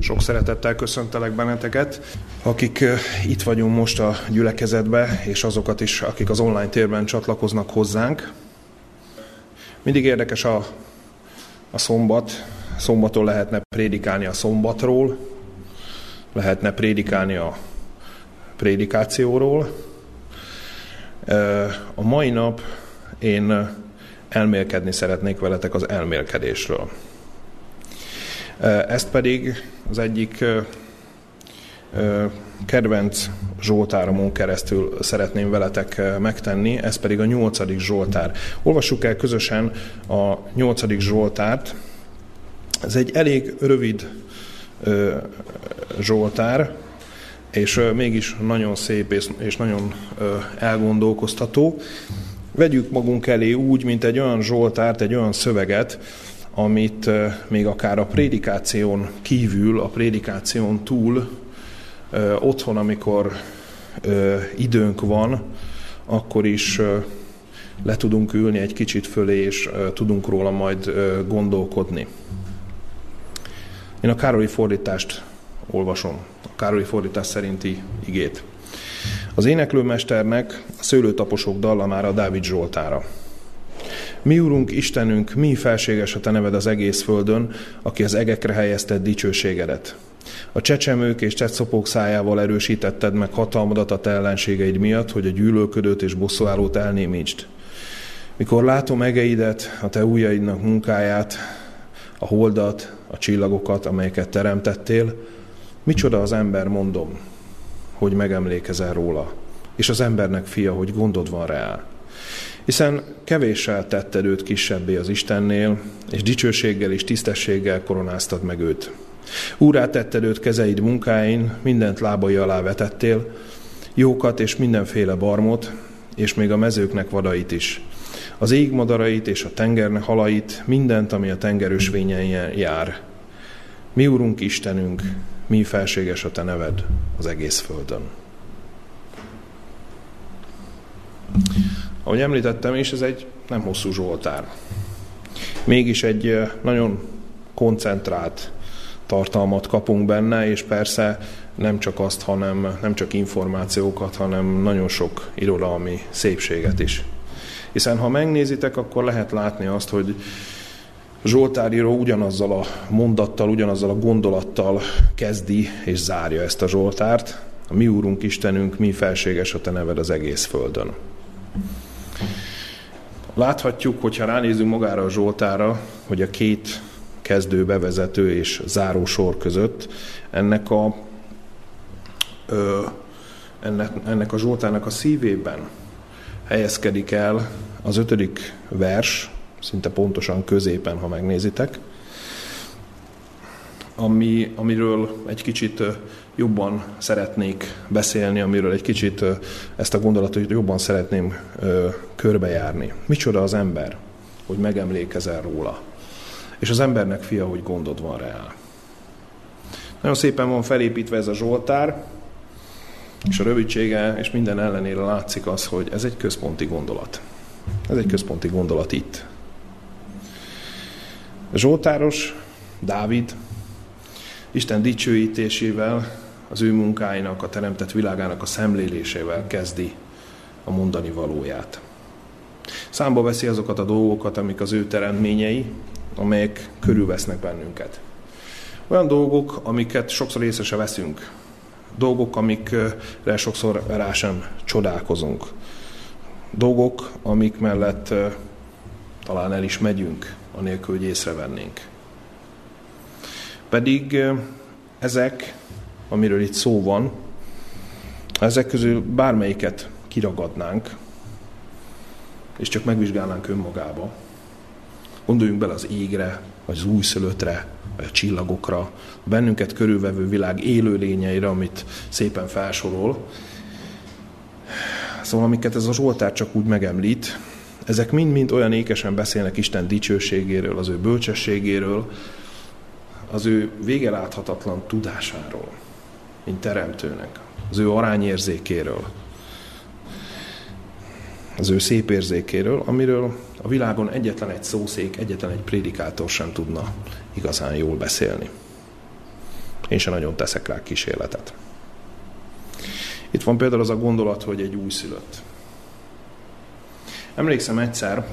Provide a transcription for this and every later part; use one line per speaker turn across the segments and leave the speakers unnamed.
Sok szeretettel köszöntelek benneteket, akik itt vagyunk most a gyülekezetbe, és azokat is, akik az online térben csatlakoznak hozzánk. Mindig érdekes a, a szombat. Szombaton lehetne prédikálni a szombatról, lehetne prédikálni a prédikációról. A mai nap én elmélkedni szeretnék veletek az elmélkedésről. Ezt pedig az egyik kedvenc Zsoltáromon keresztül szeretném veletek megtenni, ez pedig a nyolcadik Zsoltár. Olvassuk el közösen a nyolcadik Zsoltárt. Ez egy elég rövid Zsoltár, és mégis nagyon szép és nagyon elgondolkoztató. Vegyük magunk elé úgy, mint egy olyan Zsoltárt, egy olyan szöveget, amit még akár a prédikáción kívül, a prédikáción túl, otthon, amikor időnk van, akkor is le tudunk ülni egy kicsit fölé, és tudunk róla majd gondolkodni. Én a Károli fordítást olvasom, a Károli fordítás szerinti igét. Az éneklőmesternek a szőlőtaposok dallamára Dávid Zsoltára. Mi, Urunk, Istenünk, mi felséges a Te neved az egész földön, aki az egekre helyezted dicsőségedet. A csecsemők és csetszopók szájával erősítetted meg hatalmadat a te ellenségeid miatt, hogy a gyűlölködőt és bosszúállót elnémítsd. Mikor látom egeidet, a te ujjaidnak munkáját, a holdat, a csillagokat, amelyeket teremtettél, micsoda az ember, mondom, hogy megemlékezel róla, és az embernek fia, hogy gondod van rá hiszen kevéssel tetted őt kisebbé az Istennél, és dicsőséggel és tisztességgel koronáztad meg őt. Úrát tetted őt kezeid munkáin, mindent lábai alá vetettél, jókat és mindenféle barmot, és még a mezőknek vadait is. Az ég madarait és a tengernek halait, mindent, ami a tengerősvényen jár. Mi, Urunk Istenünk, mi felséges a Te neved az egész földön. Ahogy említettem is, ez egy nem hosszú Zsoltár. Mégis egy nagyon koncentrált tartalmat kapunk benne, és persze nem csak azt, hanem nem csak információkat, hanem nagyon sok irodalmi szépséget is. Hiszen ha megnézitek, akkor lehet látni azt, hogy Zsoltáríró ugyanazzal a mondattal, ugyanazzal a gondolattal kezdi és zárja ezt a Zsoltárt. A mi Úrunk Istenünk, mi felséges a Te neved az egész földön. Láthatjuk, hogyha ránézünk magára a Zsoltára, hogy a két kezdő, bevezető és záró sor között ennek a, ö, ennek, ennek a Zsoltának a szívében helyezkedik el az ötödik vers, szinte pontosan középen, ha megnézitek, ami, amiről egy kicsit jobban szeretnék beszélni, amiről egy kicsit ezt a gondolatot jobban szeretném körbejárni. Micsoda az ember, hogy megemlékezel róla. És az embernek fia, hogy gondod van rá. Nagyon szépen van felépítve ez a Zsoltár, és a rövidsége és minden ellenére látszik az, hogy ez egy központi gondolat. Ez egy központi gondolat itt. A Zsoltáros, Dávid, Isten dicsőítésével az ő munkáinak, a teremtett világának a szemlélésével kezdi a mondani valóját. Számba veszi azokat a dolgokat, amik az ő teremtményei, amelyek körülvesznek bennünket. Olyan dolgok, amiket sokszor észre se veszünk. Dolgok, amikre sokszor rá sem csodálkozunk. Dolgok, amik mellett talán el is megyünk, anélkül, hogy észrevennénk. Pedig ezek amiről itt szó van, ezek közül bármelyiket kiragadnánk, és csak megvizsgálnánk önmagába, gondoljunk bele az égre, vagy az újszülöttre, vagy a csillagokra, a bennünket körülvevő világ élőlényeire, amit szépen felsorol. Szóval amiket ez a Zsoltár csak úgy megemlít, ezek mind-mind olyan ékesen beszélnek Isten dicsőségéről, az ő bölcsességéről, az ő végeláthatatlan tudásáról mint teremtőnek, az ő arányérzékéről, az ő szép érzékéről, amiről a világon egyetlen egy szószék, egyetlen egy prédikátor sem tudna igazán jól beszélni. Én sem nagyon teszek rá kísérletet. Itt van például az a gondolat, hogy egy újszülött. Emlékszem egyszer,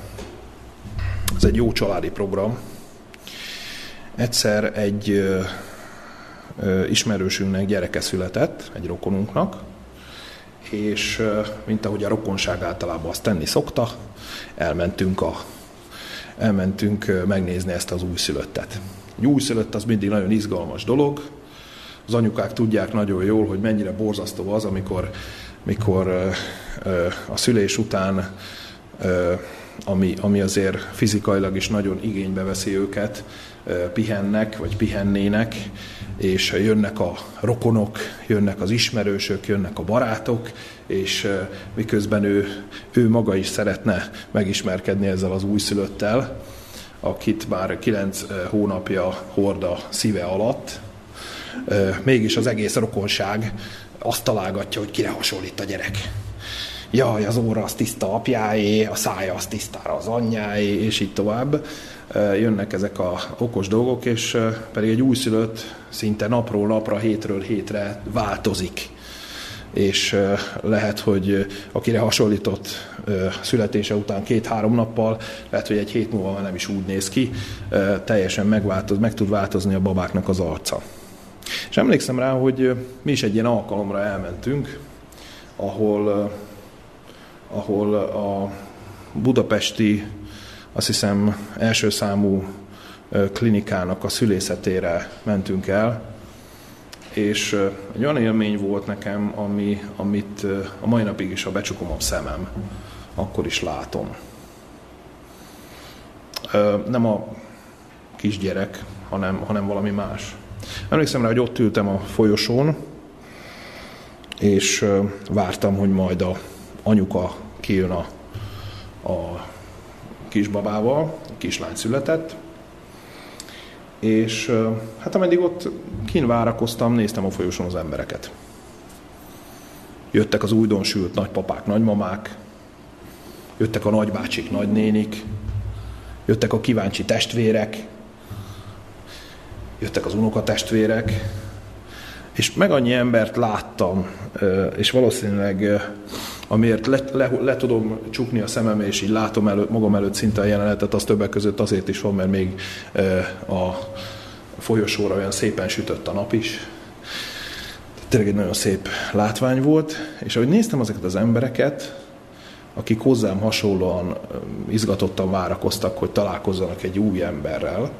ez egy jó családi program, egyszer egy ö, ö, ismerősünknek gyereke született, egy rokonunknak, és ö, mint ahogy a rokonság általában azt tenni szokta, elmentünk, a, elmentünk megnézni ezt az újszülöttet. Egy újszülött az mindig nagyon izgalmas dolog, az anyukák tudják nagyon jól, hogy mennyire borzasztó az, amikor, mikor ö, ö, a szülés után ö, ami, ami azért fizikailag is nagyon igénybe veszi őket, pihennek, vagy pihennének, és jönnek a rokonok, jönnek az ismerősök, jönnek a barátok, és miközben ő, ő maga is szeretne megismerkedni ezzel az újszülöttel, akit már kilenc hónapja horda szíve alatt, mégis az egész rokonság azt találgatja, hogy kire hasonlít a gyerek jaj, az óra az tiszta apjáé, a szája az tisztára az anyjáé, és így tovább. Jönnek ezek a okos dolgok, és pedig egy újszülött szinte napról napra, hétről hétre változik és lehet, hogy akire hasonlított születése után két-három nappal, lehet, hogy egy hét múlva már nem is úgy néz ki, teljesen megváltoz, meg tud változni a babáknak az arca. És emlékszem rá, hogy mi is egy ilyen alkalomra elmentünk, ahol ahol a budapesti, azt hiszem első számú klinikának a szülészetére mentünk el, és egy olyan élmény volt nekem, ami, amit a mai napig is, ha becsukom a szemem, akkor is látom. Nem a kisgyerek, hanem, hanem valami más. Emlékszem rá, hogy ott ültem a folyosón, és vártam, hogy majd a anyuka kijön a, a kisbabával, kislány született, és hát ameddig ott kín várakoztam, néztem a folyosón az embereket. Jöttek az újdonsült nagypapák, nagymamák, jöttek a nagybácsik, nagynénik, jöttek a kíváncsi testvérek, jöttek az unokatestvérek, és meg annyi embert láttam, és valószínűleg amiért le, le, le tudom csukni a szemem, és így látom elő, magam előtt szinte a jelenetet, az többek között azért is van, mert még a folyosóra olyan szépen sütött a nap is. Tényleg egy nagyon szép látvány volt, és ahogy néztem ezeket az embereket, akik hozzám hasonlóan izgatottan várakoztak, hogy találkozzanak egy új emberrel,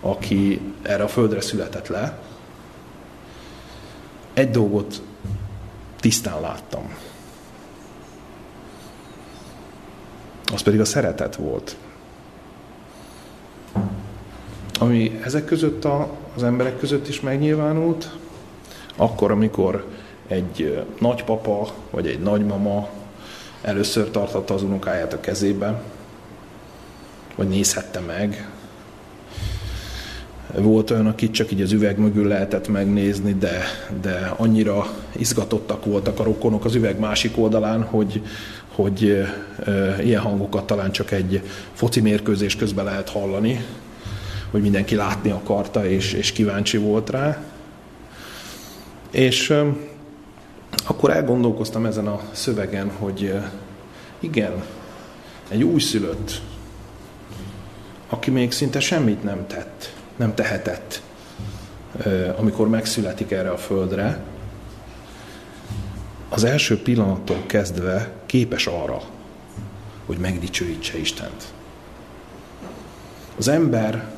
aki erre a földre született le, egy dolgot tisztán láttam. Az pedig a szeretet volt. Ami ezek között a, az emberek között is megnyilvánult, akkor, amikor egy nagypapa vagy egy nagymama először tartotta az unokáját a kezébe, vagy nézhette meg, volt olyan, akit csak így az üveg mögül lehetett megnézni, de, de annyira izgatottak voltak a rokonok az üveg másik oldalán, hogy, hogy ilyen hangokat talán csak egy foci mérkőzés közben lehet hallani, hogy mindenki látni akarta, és, és kíváncsi volt rá. És akkor elgondolkoztam ezen a szövegen, hogy igen, egy újszülött, aki még szinte semmit nem tett, nem tehetett, amikor megszületik erre a földre, az első pillanattól kezdve képes arra, hogy megdicsőítse Istent. Az ember,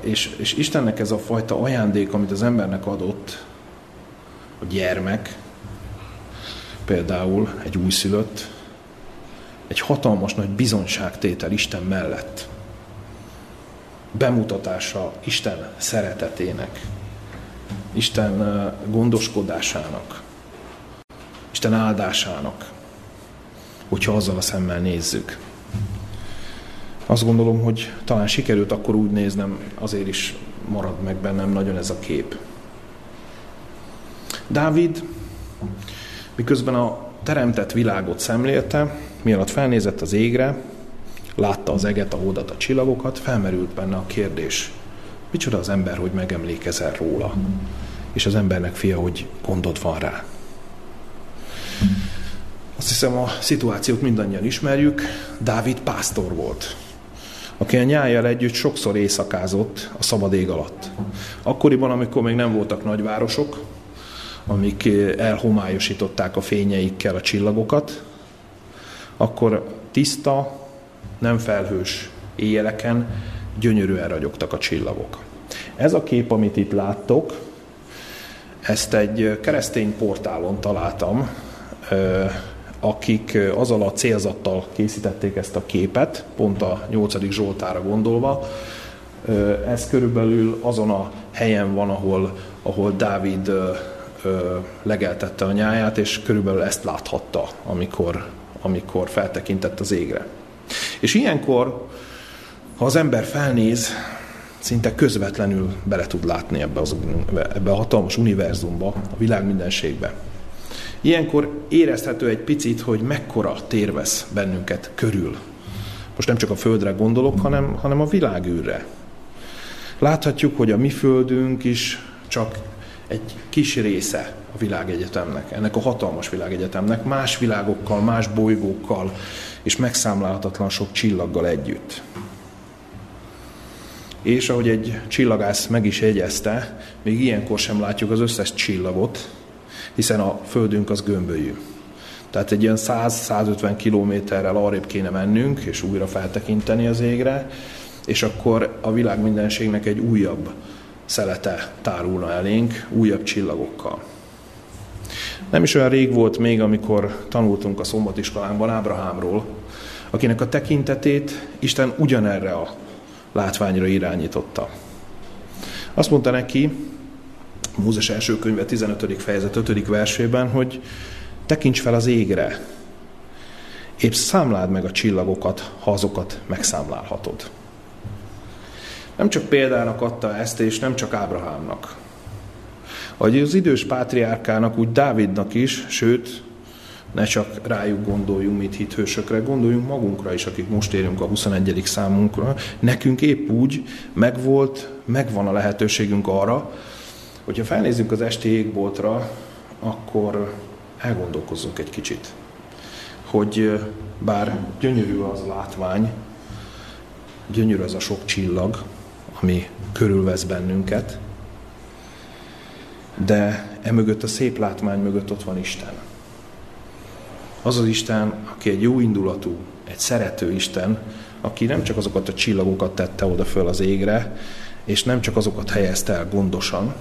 és, és Istennek ez a fajta ajándék, amit az embernek adott, a gyermek, például egy újszülött, egy hatalmas nagy bizonyságtétel Isten mellett bemutatása Isten szeretetének, Isten gondoskodásának, Isten áldásának, hogyha azzal a szemmel nézzük. Azt gondolom, hogy talán sikerült akkor úgy néznem, azért is marad meg bennem nagyon ez a kép. Dávid, miközben a teremtett világot szemlélte, mielőtt felnézett az égre, látta az eget, a hódat, a csillagokat, felmerült benne a kérdés, Micsoda az ember, hogy megemlékezel róla, és az embernek fia, hogy gondod van rá. Azt hiszem a szituációt mindannyian ismerjük. Dávid pásztor volt, aki a nyájjal együtt sokszor éjszakázott a szabad ég alatt. Akkoriban, amikor még nem voltak nagyvárosok, amik elhomályosították a fényeikkel a csillagokat, akkor tiszta, nem felhős éjjeleken gyönyörűen ragyogtak a csillagok. Ez a kép, amit itt láttok, ezt egy keresztény portálon találtam, akik azzal a célzattal készítették ezt a képet, pont a 8. Zsoltára gondolva. Ez körülbelül azon a helyen van, ahol, ahol Dávid legeltette a nyáját, és körülbelül ezt láthatta, amikor, amikor feltekintett az égre. És ilyenkor, ha az ember felnéz, szinte közvetlenül bele tud látni ebbe, az, ebbe a hatalmas univerzumba, a világ mindenségbe. Ilyenkor érezhető egy picit, hogy mekkora tér vesz bennünket körül. Most nem csak a Földre gondolok, hanem, hanem a világűrre. Láthatjuk, hogy a mi Földünk is csak egy kis része a világegyetemnek, ennek a hatalmas világegyetemnek, más világokkal, más bolygókkal és megszámlálhatatlan sok csillaggal együtt. És ahogy egy csillagász meg is jegyezte, még ilyenkor sem látjuk az összes csillagot, hiszen a Földünk az gömbölyű. Tehát egy ilyen 100-150 kilométerrel arrébb kéne mennünk, és újra feltekinteni az égre, és akkor a világ mindenségnek egy újabb szelete tárulna elénk, újabb csillagokkal. Nem is olyan rég volt még, amikor tanultunk a szombatiskolánkban Ábrahámról, akinek a tekintetét Isten ugyanerre a látványra irányította. Azt mondta neki, Mózes első könyve 15. fejezet 5. versében, hogy tekints fel az égre, épp számláld meg a csillagokat, ha azokat megszámlálhatod. Nem csak példának adta ezt, és nem csak Ábrahámnak. Vagy az idős pátriárkának, úgy Dávidnak is, sőt, ne csak rájuk gondoljunk, mint hithősökre, gondoljunk magunkra is, akik most érünk a 21. számunkra. Nekünk épp úgy megvolt, megvan a lehetőségünk arra, hogyha felnézzünk az esti égboltra, akkor elgondolkozzunk egy kicsit, hogy bár gyönyörű az látvány, gyönyörű az a sok csillag, ami körülvesz bennünket, de emögött a szép látmány mögött ott van Isten. Az az Isten, aki egy jó indulatú, egy szerető Isten, aki nem csak azokat a csillagokat tette oda föl az égre, és nem csak azokat helyezte el gondosan,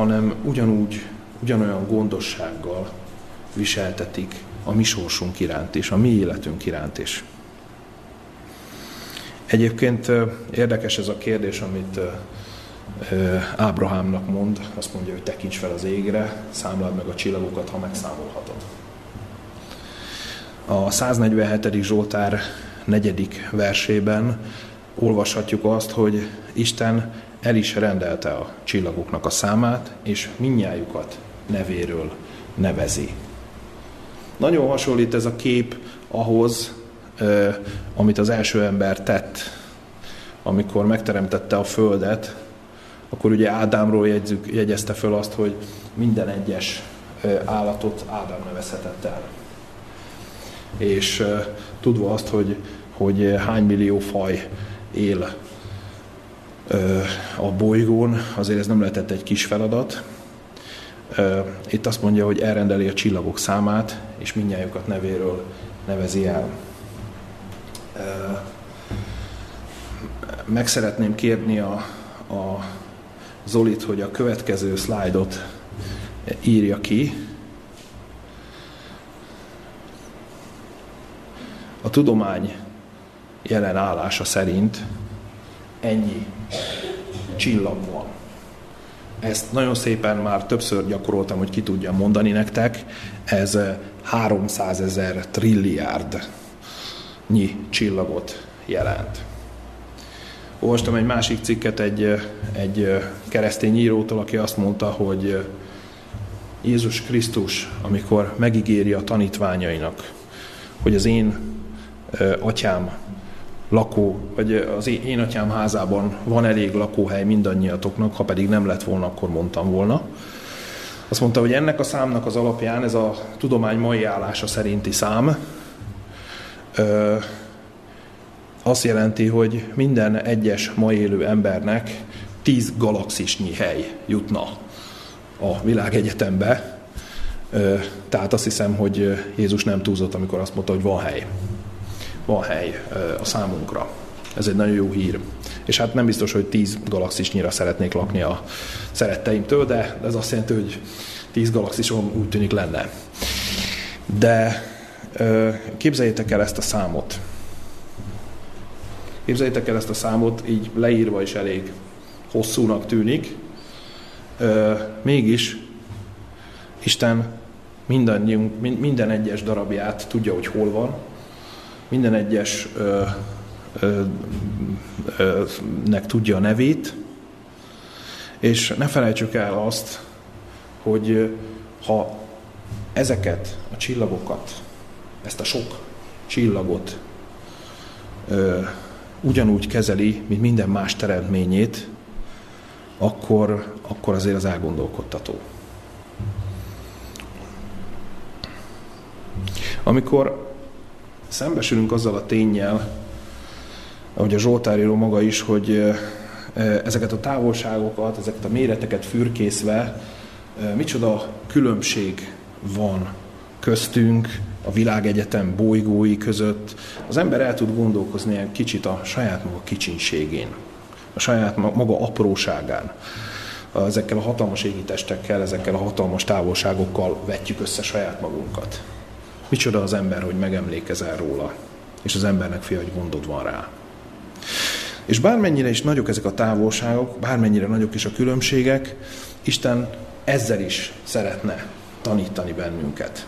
hanem ugyanúgy, ugyanolyan gondossággal viseltetik a mi sorsunk iránt is, a mi életünk iránt is. Egyébként érdekes ez a kérdés, amit Ábrahámnak mond, azt mondja, hogy tekints fel az égre, számláld meg a csillagokat, ha megszámolhatod. A 147. Zsoltár negyedik versében olvashatjuk azt, hogy Isten el is rendelte a csillagoknak a számát, és minnyájukat nevéről nevezi. Nagyon hasonlít ez a kép ahhoz, amit az első ember tett, amikor megteremtette a Földet, akkor ugye Ádámról jegyzük, jegyezte föl azt, hogy minden egyes állatot Ádám nevezhetett el. És tudva azt, hogy, hogy hány millió faj él a bolygón, azért ez nem lehetett egy kis feladat. Itt azt mondja, hogy elrendeli a csillagok számát, és mindnyájukat nevéről nevezi el. Meg szeretném kérni a, a Zolit, hogy a következő szlájdot írja ki. A tudomány jelen állása szerint ennyi csillag van. Ezt nagyon szépen már többször gyakoroltam, hogy ki tudjam mondani nektek. Ez 300 ezer trilliárd nyi csillagot jelent. Olvastam egy másik cikket egy, egy keresztény írótól, aki azt mondta, hogy Jézus Krisztus, amikor megígéri a tanítványainak, hogy az én atyám lakó, vagy az én atyám házában van elég lakóhely mindannyiatoknak, ha pedig nem lett volna, akkor mondtam volna. Azt mondta, hogy ennek a számnak az alapján, ez a tudomány mai állása szerinti szám, ö, azt jelenti, hogy minden egyes ma élő embernek tíz galaxisnyi hely jutna a világegyetembe. Ö, tehát azt hiszem, hogy Jézus nem túlzott, amikor azt mondta, hogy van hely. Van hely a számunkra. Ez egy nagyon jó hír. És hát nem biztos, hogy tíz galaxisnyira szeretnék lakni a szeretteimtől, de ez azt jelenti, hogy tíz galaxisom úgy tűnik lenne. De képzeljétek el ezt a számot. Képzeljétek el ezt a számot, így leírva is elég hosszúnak tűnik. Mégis Isten mindannyiunk, minden egyes darabját tudja, hogy hol van, minden egyes ö, ö, ö, nek tudja a nevét, és ne felejtsük el azt, hogy ha ezeket a csillagokat, ezt a sok csillagot ö, ugyanúgy kezeli, mint minden más teremtményét, akkor, akkor azért az elgondolkodtató. Amikor szembesülünk azzal a tényjel, ahogy a Zsoltáríró maga is, hogy ezeket a távolságokat, ezeket a méreteket fürkészve micsoda különbség van köztünk, a világegyetem bolygói között. Az ember el tud gondolkozni egy kicsit a saját maga kicsinségén, a saját maga apróságán. Ezekkel a hatalmas égitestekkel, ezekkel a hatalmas távolságokkal vetjük össze saját magunkat. Micsoda az ember, hogy megemlékezel róla, és az embernek fia, hogy gondod van rá. És bármennyire is nagyok ezek a távolságok, bármennyire nagyok is a különbségek, Isten ezzel is szeretne tanítani bennünket.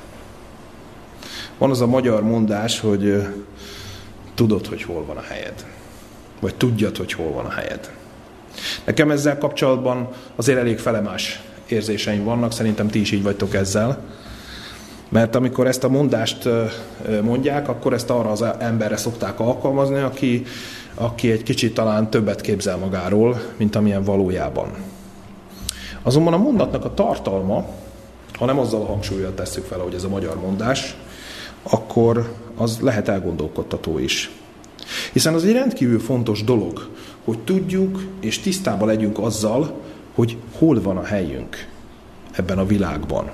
Van az a magyar mondás, hogy tudod, hogy hol van a helyed. Vagy tudjad, hogy hol van a helyed. Nekem ezzel kapcsolatban azért elég felemás érzéseim vannak, szerintem ti is így vagytok ezzel. Mert amikor ezt a mondást mondják, akkor ezt arra az emberre szokták alkalmazni, aki, aki egy kicsit talán többet képzel magáról, mint amilyen valójában. Azonban a mondatnak a tartalma, ha nem azzal a hangsúlyjal tesszük fel, hogy ez a magyar mondás, akkor az lehet elgondolkodtató is. Hiszen az egy rendkívül fontos dolog, hogy tudjuk és tisztában legyünk azzal, hogy hol van a helyünk ebben a világban.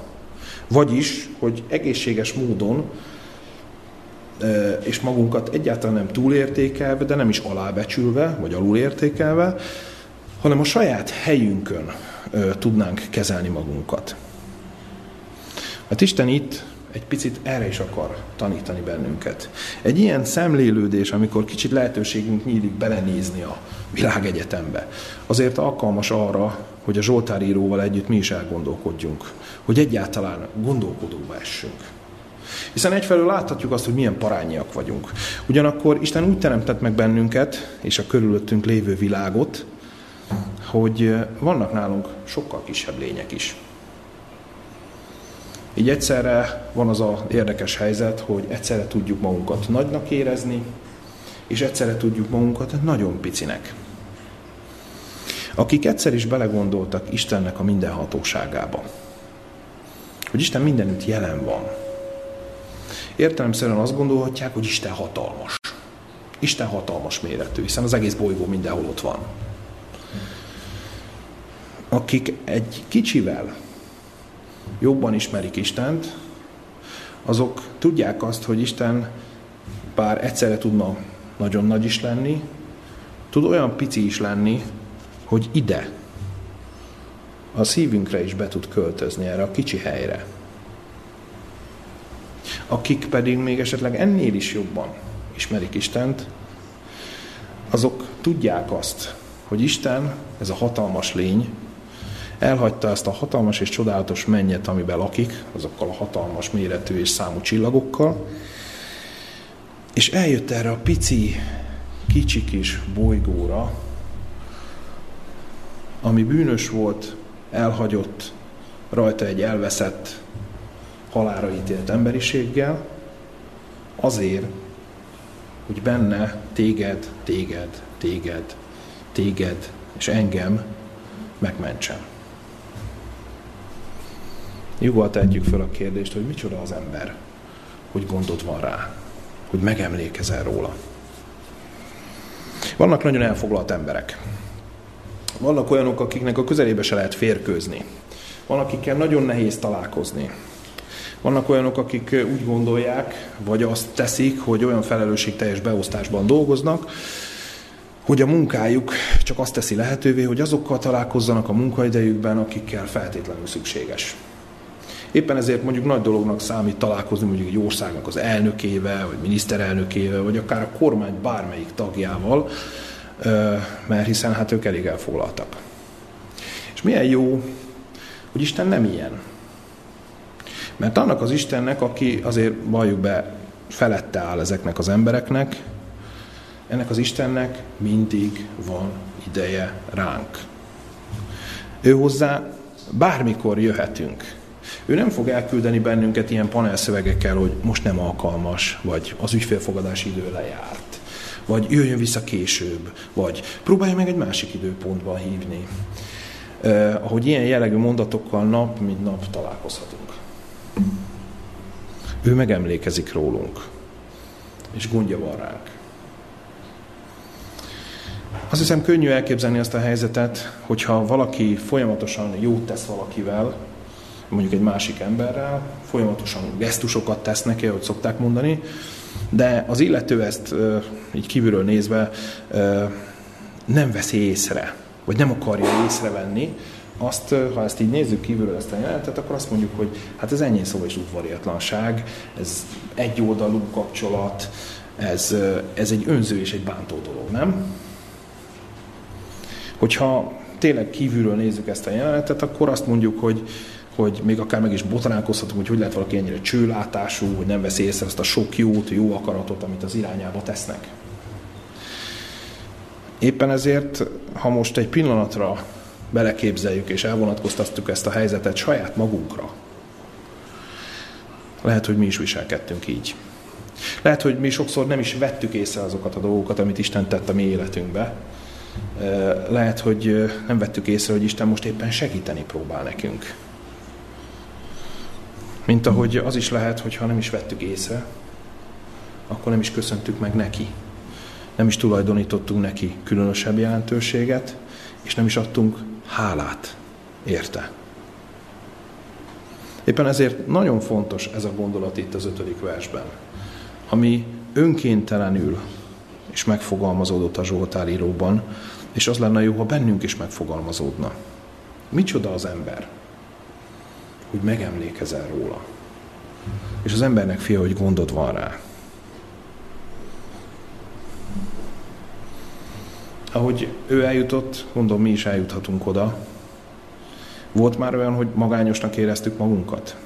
Vagyis, hogy egészséges módon és magunkat egyáltalán nem túlértékelve, de nem is alábecsülve, vagy alulértékelve, hanem a saját helyünkön tudnánk kezelni magunkat. Hát Isten itt egy picit erre is akar tanítani bennünket. Egy ilyen szemlélődés, amikor kicsit lehetőségünk nyílik belenézni a világegyetembe, azért alkalmas arra, hogy a Zsoltáríróval együtt mi is elgondolkodjunk, hogy egyáltalán gondolkodóba essünk. Hiszen egyfelől láthatjuk azt, hogy milyen parányiak vagyunk. Ugyanakkor Isten úgy teremtett meg bennünket, és a körülöttünk lévő világot, hogy vannak nálunk sokkal kisebb lények is. Így egyszerre van az a érdekes helyzet, hogy egyszerre tudjuk magunkat nagynak érezni, és egyszerre tudjuk magunkat nagyon picinek. Akik egyszer is belegondoltak Istennek a mindenhatóságába, hogy Isten mindenütt jelen van. Értelemszerűen azt gondolhatják, hogy Isten hatalmas. Isten hatalmas méretű, hiszen az egész bolygó mindenhol ott van akik egy kicsivel jobban ismerik Istent, azok tudják azt, hogy Isten bár egyszerre tudna nagyon nagy is lenni, tud olyan pici is lenni, hogy ide, a szívünkre is be tud költözni erre a kicsi helyre. Akik pedig még esetleg ennél is jobban ismerik Istent, azok tudják azt, hogy Isten, ez a hatalmas lény, Elhagyta ezt a hatalmas és csodálatos mennyet, amiben lakik, azokkal a hatalmas méretű és számú csillagokkal, és eljött erre a pici, kicsi kis bolygóra, ami bűnös volt, elhagyott, rajta egy elveszett, halára ítélt emberiséggel, azért, hogy benne téged, téged, téged, téged és engem megmentsen. Joggal tehetjük fel a kérdést, hogy micsoda az ember, hogy gondod van rá, hogy megemlékezel róla. Vannak nagyon elfoglalt emberek. Vannak olyanok, akiknek a közelébe se lehet férkőzni. Van, akikkel nagyon nehéz találkozni. Vannak olyanok, akik úgy gondolják, vagy azt teszik, hogy olyan felelősségteljes beosztásban dolgoznak, hogy a munkájuk csak azt teszi lehetővé, hogy azokkal találkozzanak a munkaidejükben, akikkel feltétlenül szükséges. Éppen ezért mondjuk nagy dolognak számít találkozni mondjuk egy országnak az elnökével, vagy miniszterelnökével, vagy akár a kormány bármelyik tagjával, mert hiszen hát ők elég elfoglaltak. És milyen jó, hogy Isten nem ilyen. Mert annak az Istennek, aki azért valljuk be, felette áll ezeknek az embereknek, ennek az Istennek mindig van ideje ránk. Ő hozzá bármikor jöhetünk. Ő nem fog elküldeni bennünket ilyen panelszövegekkel, hogy most nem alkalmas, vagy az ügyfélfogadási idő lejárt, vagy jöjjön vissza később, vagy próbálja meg egy másik időpontban hívni. Eh, ahogy ilyen jellegű mondatokkal nap mint nap találkozhatunk. Ő megemlékezik rólunk, és gondja van ránk. Azt hiszem könnyű elképzelni azt a helyzetet, hogyha valaki folyamatosan jót tesz valakivel, mondjuk egy másik emberrel, folyamatosan gesztusokat tesz neki, ahogy szokták mondani, de az illető ezt így kívülről nézve nem veszi észre, vagy nem akarja észrevenni, azt, ha ezt így nézzük kívülről ezt a jelentet, akkor azt mondjuk, hogy hát ez ennyi szóval is udvariatlanság, ez egyoldalú kapcsolat, ez, ez egy önző és egy bántó dolog, nem? Hogyha tényleg kívülről nézzük ezt a jelenetet, akkor azt mondjuk, hogy hogy még akár meg is botránkozhatunk, hogy hogy lehet valaki ennyire csőlátású, hogy nem veszi észre azt a sok jót, jó akaratot, amit az irányába tesznek. Éppen ezért, ha most egy pillanatra beleképzeljük és elvonatkoztatjuk ezt a helyzetet saját magunkra, lehet, hogy mi is viselkedtünk így. Lehet, hogy mi sokszor nem is vettük észre azokat a dolgokat, amit Isten tett a mi életünkbe. Lehet, hogy nem vettük észre, hogy Isten most éppen segíteni próbál nekünk. Mint ahogy az is lehet, hogy ha nem is vettük észre, akkor nem is köszöntük meg neki. Nem is tulajdonítottunk neki különösebb jelentőséget, és nem is adtunk hálát érte. Éppen ezért nagyon fontos ez a gondolat itt az ötödik versben, ami önkéntelenül is megfogalmazódott a Zsoltár íróban, és az lenne jó, ha bennünk is megfogalmazódna. Micsoda az ember? Hogy megemlékezel róla. És az embernek fia, hogy gondod van rá. Ahogy ő eljutott, mondom, mi is eljuthatunk oda. Volt már olyan, hogy magányosnak éreztük magunkat?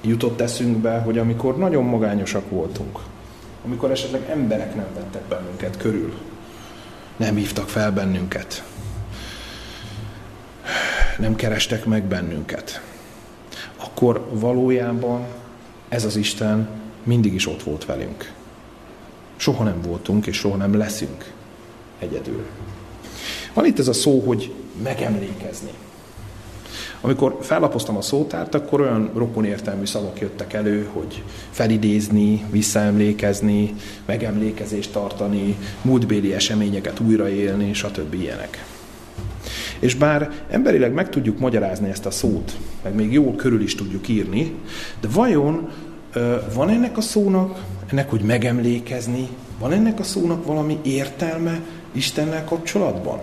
Jutott eszünkbe, hogy amikor nagyon magányosak voltunk, amikor esetleg emberek nem vettek bennünket körül, nem hívtak fel bennünket, nem kerestek meg bennünket, akkor valójában ez az Isten mindig is ott volt velünk. Soha nem voltunk, és soha nem leszünk egyedül. Van itt ez a szó, hogy megemlékezni. Amikor fellapoztam a szótárt, akkor olyan rokon értelmű szavak jöttek elő, hogy felidézni, visszaemlékezni, megemlékezést tartani, múltbéli eseményeket újraélni, stb. ilyenek. És bár emberileg meg tudjuk magyarázni ezt a szót, meg még jól körül is tudjuk írni, de vajon van ennek a szónak, ennek, hogy megemlékezni, van ennek a szónak valami értelme Istennel kapcsolatban?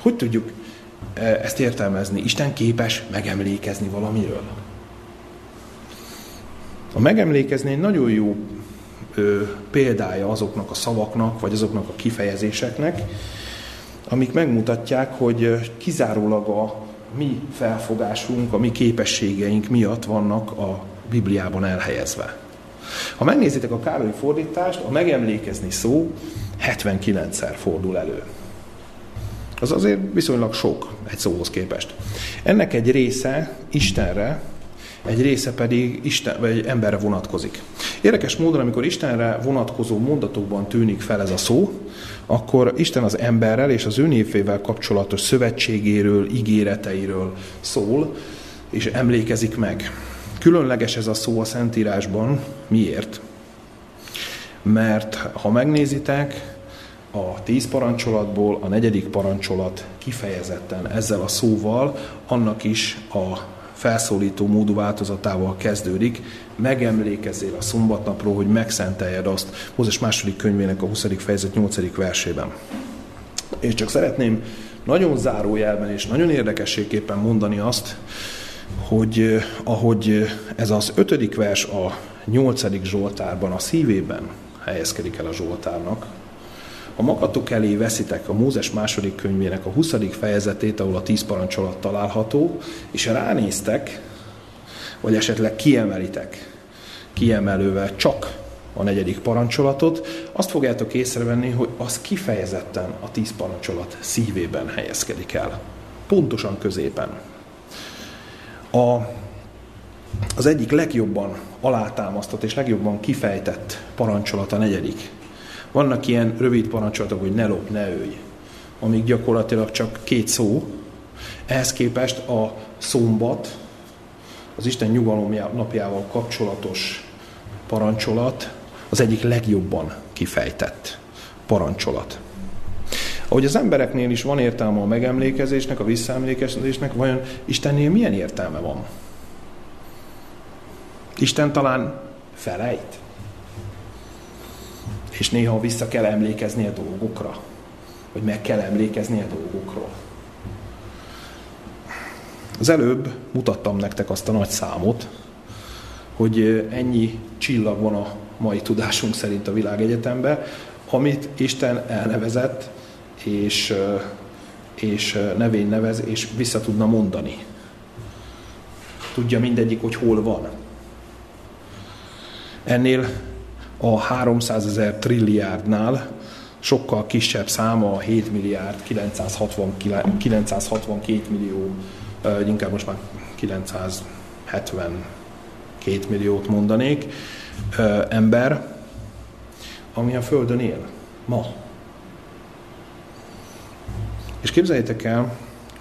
Hogy tudjuk ezt értelmezni? Isten képes megemlékezni valamiről? A megemlékezni egy nagyon jó ö, példája azoknak a szavaknak, vagy azoknak a kifejezéseknek, amik megmutatják, hogy kizárólag a mi felfogásunk, a mi képességeink miatt vannak a Bibliában elhelyezve. Ha megnézitek a Károly fordítást, a megemlékezni szó 79-szer fordul elő. Az azért viszonylag sok egy szóhoz képest. Ennek egy része Istenre, egy része pedig Isten, vagy emberre vonatkozik. Érdekes módon, amikor Istenre vonatkozó mondatokban tűnik fel ez a szó, akkor Isten az emberrel és az ő névével kapcsolatos szövetségéről, ígéreteiről szól, és emlékezik meg. Különleges ez a szó a Szentírásban. Miért? Mert ha megnézitek, a tíz parancsolatból a negyedik parancsolat kifejezetten ezzel a szóval, annak is a felszólító módú változatával kezdődik, megemlékezzél a szombatnapról, hogy megszenteljed azt, Mózes második könyvének a 20. fejezet 8. versében. És csak szeretném nagyon zárójelben és nagyon érdekességképpen mondani azt, hogy eh, ahogy ez az ötödik vers a nyolcadik Zsoltárban, a szívében helyezkedik el a Zsoltárnak, a magatok elé veszitek a Mózes második könyvének a 20. fejezetét, ahol a tíz parancsolat található, és ránéztek, vagy esetleg kiemelitek kiemelővel csak a negyedik parancsolatot, azt fogjátok észrevenni, hogy az kifejezetten a tíz parancsolat szívében helyezkedik el. Pontosan középen. A, az egyik legjobban alátámasztott és legjobban kifejtett parancsolat a negyedik. Vannak ilyen rövid parancsolatok, hogy ne lop, ne ölj, amik gyakorlatilag csak két szó. Ehhez képest a szombat, az Isten nyugalom napjával kapcsolatos parancsolat az egyik legjobban kifejtett parancsolat. Ahogy az embereknél is van értelme a megemlékezésnek, a visszaemlékezésnek, vajon Istennél milyen értelme van? Isten talán felejt? És néha vissza kell emlékezni a dolgokra, vagy meg kell emlékezni a dolgokról. Az előbb mutattam nektek azt a nagy számot, hogy ennyi csillag van a mai tudásunk szerint a világegyetemben, amit Isten elnevezett, és, és nevén nevez, és vissza tudna mondani. Tudja mindegyik, hogy hol van. Ennél a 300 ezer trilliárdnál sokkal kisebb száma a 7 milliárd 960, 962 millió, inkább most már 972 milliót mondanék, ember, ami a Földön él ma. És képzeljétek el,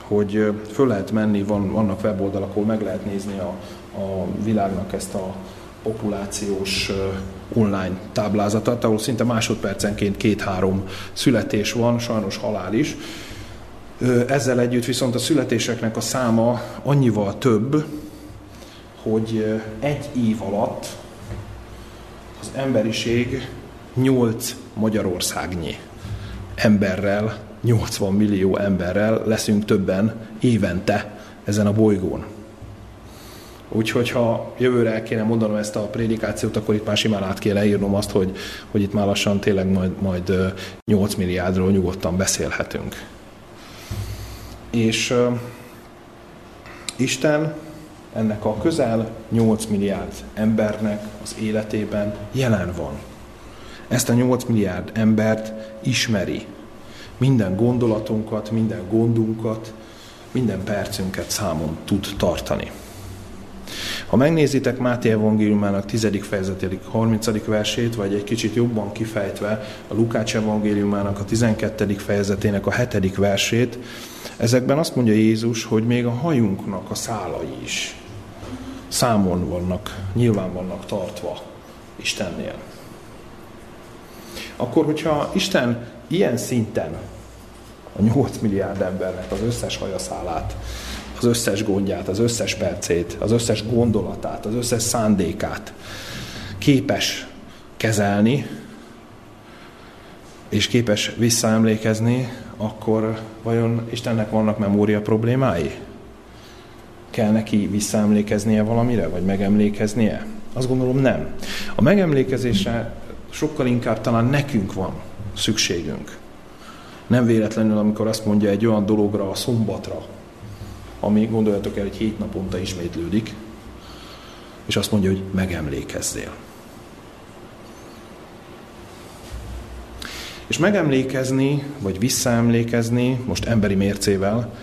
hogy föl lehet menni, van, vannak weboldalak, ahol meg lehet nézni a, a világnak ezt a populációs online táblázatot, ahol szinte másodpercenként két-három születés van, sajnos halál is. Ezzel együtt viszont a születéseknek a száma annyival több, hogy egy év alatt az emberiség 8 Magyarországnyi emberrel, 80 millió emberrel leszünk többen évente ezen a bolygón. Úgyhogy ha jövőre el kéne mondanom ezt a prédikációt, akkor itt már simán át kéne írnom azt, hogy, hogy itt már lassan tényleg majd, majd 8 milliárdról nyugodtan beszélhetünk. És uh, Isten ennek a közel 8 milliárd embernek az életében jelen van. Ezt a 8 milliárd embert ismeri. Minden gondolatunkat, minden gondunkat, minden percünket számon tud tartani. Ha megnézitek Máté evangéliumának 10. fejezetének 30. versét, vagy egy kicsit jobban kifejtve a Lukács evangéliumának a 12. fejezetének a 7. versét, ezekben azt mondja Jézus, hogy még a hajunknak a szálai is számon vannak, nyilván vannak tartva Istennél. Akkor, hogyha Isten ilyen szinten a 8 milliárd embernek az összes hajaszálát az összes gondját, az összes percét, az összes gondolatát, az összes szándékát képes kezelni, és képes visszaemlékezni, akkor vajon Istennek vannak memória problémái? Kell neki visszaemlékeznie valamire, vagy megemlékeznie? Azt gondolom nem. A megemlékezésre sokkal inkább talán nekünk van szükségünk. Nem véletlenül, amikor azt mondja egy olyan dologra, a szombatra, ami gondoljatok el, hogy hét naponta ismétlődik, és azt mondja, hogy megemlékezzél. És megemlékezni, vagy visszaemlékezni, most emberi mércével,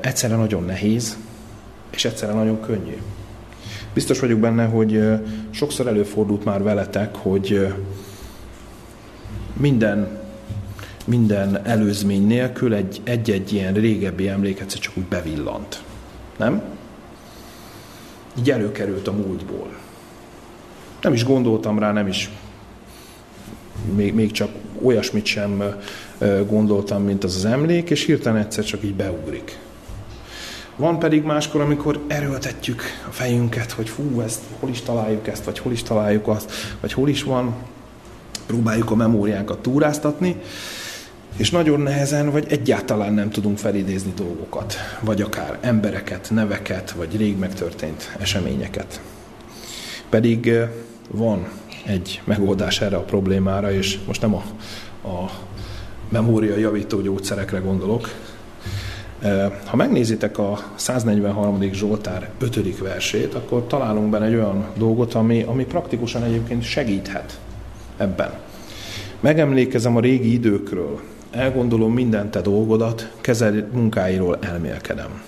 egyszerre nagyon nehéz, és egyszerre nagyon könnyű. Biztos vagyok benne, hogy sokszor előfordult már veletek, hogy minden, minden előzmény nélkül egy, egy-egy ilyen régebbi emlék egyszer csak úgy bevillant. Nem? Így előkerült a múltból. Nem is gondoltam rá, nem is még, még csak olyasmit sem gondoltam, mint az az emlék, és hirtelen egyszer csak így beugrik. Van pedig máskor, amikor erőltetjük a fejünket, hogy fú, ezt, hol is találjuk ezt, vagy hol is találjuk azt, vagy hol is van, próbáljuk a memóriánkat túráztatni, és nagyon nehezen, vagy egyáltalán nem tudunk felidézni dolgokat, vagy akár embereket, neveket, vagy rég megtörtént eseményeket. Pedig van egy megoldás erre a problémára, és most nem a, a memória javító gyógyszerekre gondolok. Ha megnézitek a 143. Zsoltár 5. versét, akkor találunk benne egy olyan dolgot, ami, ami praktikusan egyébként segíthet ebben. Megemlékezem a régi időkről, elgondolom minden te dolgodat, kezel munkáiról elmélkedem.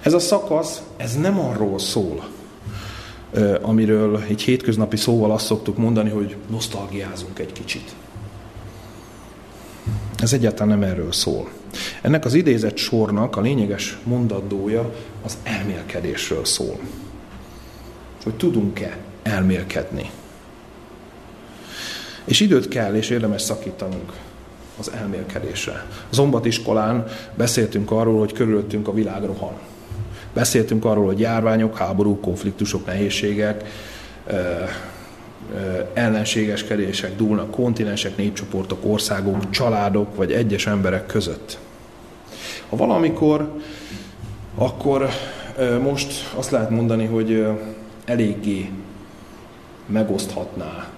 Ez a szakasz, ez nem arról szól, amiről egy hétköznapi szóval azt szoktuk mondani, hogy nosztalgiázunk egy kicsit. Ez egyáltalán nem erről szól. Ennek az idézett sornak a lényeges mondatója az elmélkedésről szól. Hogy tudunk-e elmélkedni. És időt kell és érdemes szakítanunk az elmélkedésre. Zombatiskolán beszéltünk arról, hogy körülöttünk a világ rohan. Beszéltünk arról, hogy járványok, háborúk, konfliktusok, nehézségek, ellenségeskedések dúlnak kontinensek, népcsoportok, országok, családok vagy egyes emberek között. Ha valamikor, akkor most azt lehet mondani, hogy eléggé megoszthatná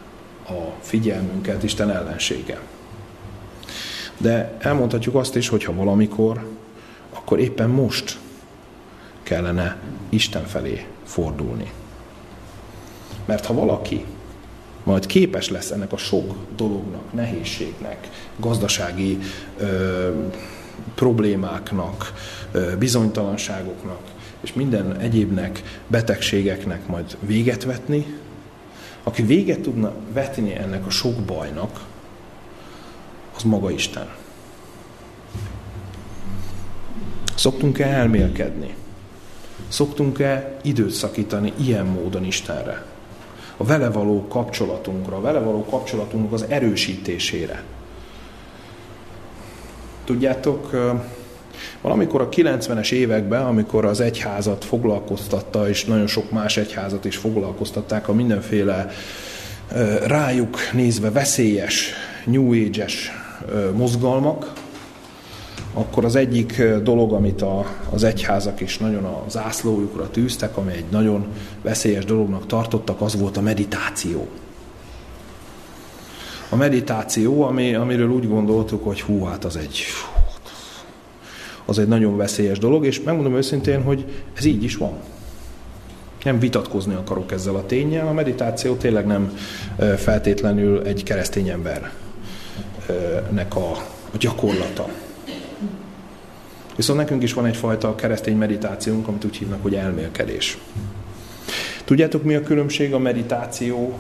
a figyelmünket Isten ellensége. De elmondhatjuk azt is, hogy ha valamikor, akkor éppen most kellene Isten felé fordulni. Mert ha valaki majd képes lesz ennek a sok dolognak, nehézségnek, gazdasági ö, problémáknak, ö, bizonytalanságoknak, és minden egyébnek, betegségeknek majd véget vetni, aki véget tudna vetni ennek a sok bajnak, az maga Isten. Szoktunk-e elmélkedni? Szoktunk-e időt szakítani ilyen módon Istenre? A vele való kapcsolatunkra, a vele való kapcsolatunknak az erősítésére. Tudjátok, valamikor a 90-es években, amikor az egyházat foglalkoztatta, és nagyon sok más egyházat is foglalkoztatták a mindenféle rájuk nézve veszélyes, New Age-es mozgalmak, akkor az egyik dolog, amit a, az egyházak is nagyon a zászlójukra tűztek, ami egy nagyon veszélyes dolognak tartottak, az volt a meditáció. A meditáció, ami, amiről úgy gondoltuk, hogy hú, hát az egy, az egy nagyon veszélyes dolog, és megmondom őszintén, hogy ez így is van. Nem vitatkozni akarok ezzel a tényel, a meditáció tényleg nem feltétlenül egy keresztény embernek a, gyakorlata. Viszont nekünk is van egyfajta keresztény meditációnk, amit úgy hívnak, hogy elmélkedés. Tudjátok, mi a különbség a meditáció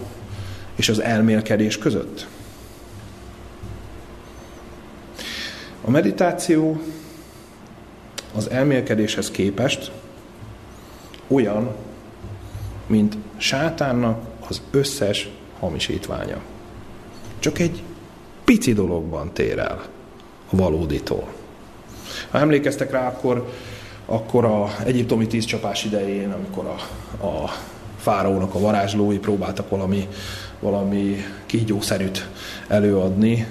és az elmélkedés között? A meditáció az elmélkedéshez képest olyan, mint sátánnak az összes hamisítványa. Csak egy pici dologban tér el a valóditól. Ha emlékeztek rá, akkor, akkor a egyiptomi tízcsapás idején, amikor a, a fáraónak a varázslói próbáltak valami, valami kígyószerűt előadni,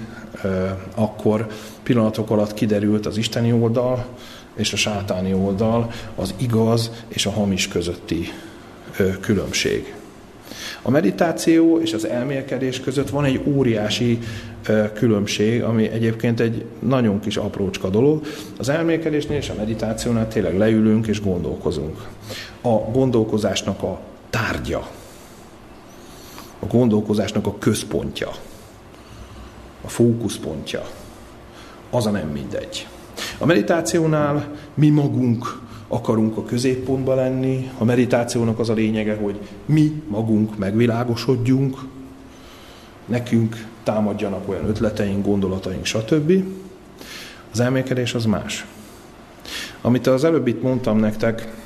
akkor pillanatok alatt kiderült az isteni oldal és a sátáni oldal, az igaz és a hamis közötti különbség. A meditáció és az elmélkedés között van egy óriási különbség, ami egyébként egy nagyon kis aprócska dolog. Az elmélkedésnél és a meditációnál tényleg leülünk és gondolkozunk. A gondolkozásnak a tárgya, a gondolkozásnak a központja, a fókuszpontja, az a nem mindegy. A meditációnál mi magunk akarunk a középpontba lenni. A meditációnak az a lényege, hogy mi magunk megvilágosodjunk, nekünk támadjanak olyan ötleteink, gondolataink, stb. Az elmélkedés az más. Amit az előbb itt mondtam nektek,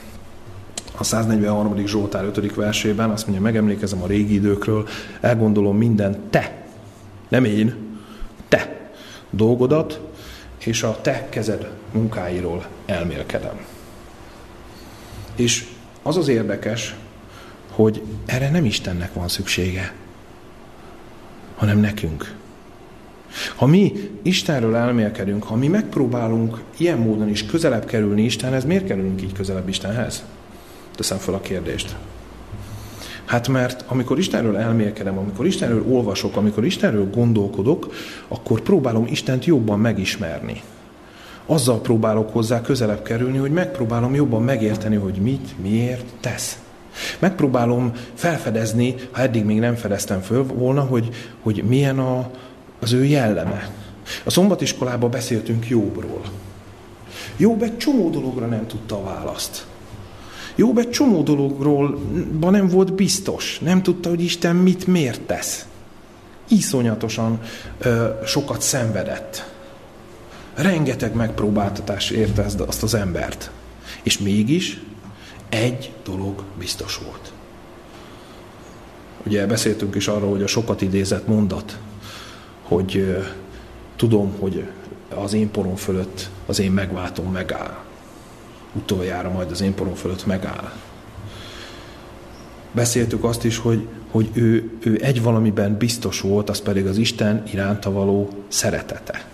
a 143. Zsoltár 5. versében azt mondja, megemlékezem a régi időkről, elgondolom minden te, nem én, te dolgodat, és a te kezed munkáiról elmélkedem. És az az érdekes, hogy erre nem Istennek van szüksége, hanem nekünk. Ha mi Istenről elmélkedünk, ha mi megpróbálunk ilyen módon is közelebb kerülni Istenhez, miért kerülünk így közelebb Istenhez? Teszem fel a kérdést. Hát mert amikor Istenről elmélkedem, amikor Istenről olvasok, amikor Istenről gondolkodok, akkor próbálom Istent jobban megismerni. Azzal próbálok hozzá közelebb kerülni, hogy megpróbálom jobban megérteni, hogy mit, miért tesz. Megpróbálom felfedezni, ha eddig még nem fedeztem föl volna, hogy, hogy milyen a, az ő jelleme. A szombatiskolában beszéltünk Jobbról. Jobb egy csomó dologra nem tudta a választ. Jobb egy csomó dologról nem volt biztos. Nem tudta, hogy Isten mit miért tesz. Iszonyatosan ö, sokat szenvedett. Rengeteg megpróbáltatás érte azt az embert. És mégis egy dolog biztos volt. Ugye beszéltünk is arról, hogy a sokat idézett mondat, hogy ö, tudom, hogy az én porom fölött az én megváltom megáll utoljára majd az én porom fölött megáll. Beszéltük azt is, hogy, hogy ő, ő egy valamiben biztos volt, az pedig az Isten iránta való szeretete.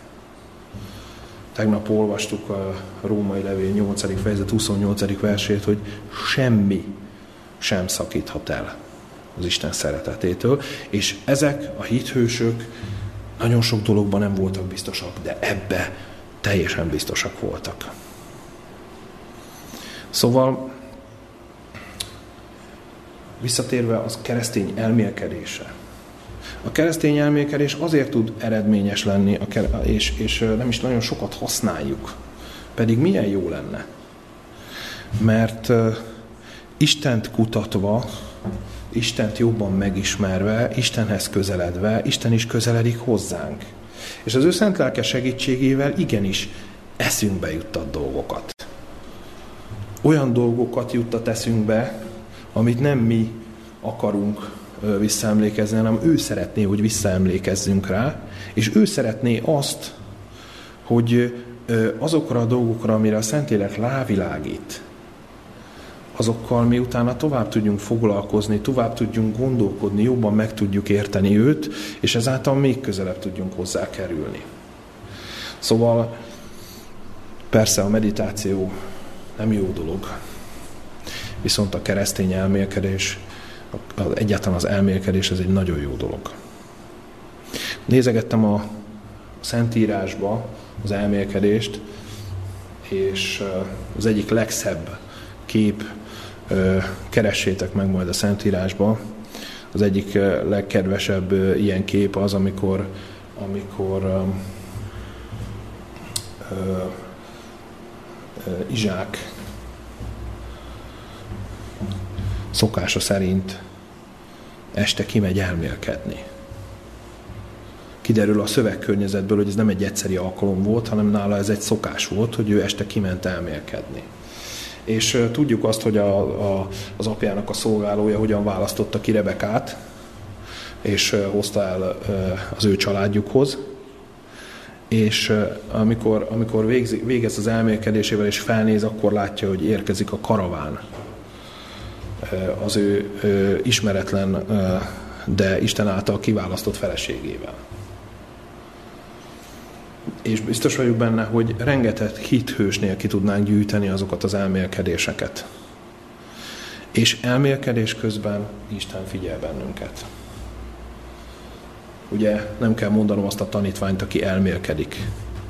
Tegnap olvastuk a római levél 8. fejezet 28. versét, hogy semmi sem szakíthat el az Isten szeretetétől, és ezek a hithősök nagyon sok dologban nem voltak biztosak, de ebbe teljesen biztosak voltak. Szóval visszatérve az keresztény elmélkedése. A keresztény elmélkedés azért tud eredményes lenni, és, és nem is nagyon sokat használjuk. Pedig milyen jó lenne. Mert Istent kutatva, Istent jobban megismerve, Istenhez közeledve, Isten is közeledik hozzánk. És az ő szent lelke segítségével igenis eszünkbe juttat dolgokat olyan dolgokat juttat eszünkbe, amit nem mi akarunk visszaemlékezni, hanem ő szeretné, hogy visszaemlékezzünk rá, és ő szeretné azt, hogy azokra a dolgokra, amire a Szentlélek lávilágít, azokkal mi utána tovább tudjunk foglalkozni, tovább tudjunk gondolkodni, jobban meg tudjuk érteni őt, és ezáltal még közelebb tudjunk hozzá kerülni. Szóval persze a meditáció nem jó dolog. Viszont a keresztény elmélkedés, egyáltalán az elmélkedés, ez egy nagyon jó dolog. Nézegettem a Szentírásba az elmélkedést, és az egyik legszebb kép, keressétek meg majd a Szentírásba, az egyik legkedvesebb ilyen kép az, amikor, amikor Izsák szokása szerint este kimegy elmélkedni. Kiderül a szövegkörnyezetből, hogy ez nem egy egyszeri alkalom volt, hanem nála ez egy szokás volt, hogy ő este kiment elmélkedni. És uh, tudjuk azt, hogy a, a, az apjának a szolgálója hogyan választotta ki Rebekát, és uh, hozta el az ő családjukhoz, és amikor, amikor végzi, végez az elmélkedésével és felnéz, akkor látja, hogy érkezik a karaván az ő ismeretlen, de Isten által kiválasztott feleségével. És biztos vagyok benne, hogy rengeteg hithősnél ki tudnánk gyűjteni azokat az elmélkedéseket. És elmélkedés közben Isten figyel bennünket. Ugye nem kell mondanom azt a tanítványt, aki elmélkedik,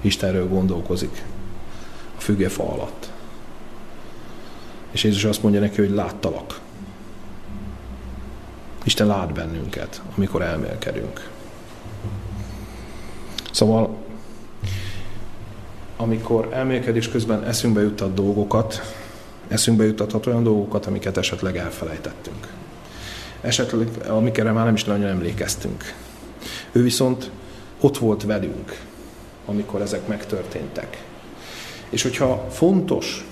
Istenről gondolkozik a fügefa alatt. És Jézus azt mondja neki, hogy láttalak. Isten lát bennünket, amikor elmélkedünk. Szóval, amikor elmélkedés közben eszünkbe juttat dolgokat, eszünkbe jutathat olyan dolgokat, amiket esetleg elfelejtettünk. Esetleg, amikre már nem is nagyon emlékeztünk. Ő viszont ott volt velünk, amikor ezek megtörténtek. És hogyha fontos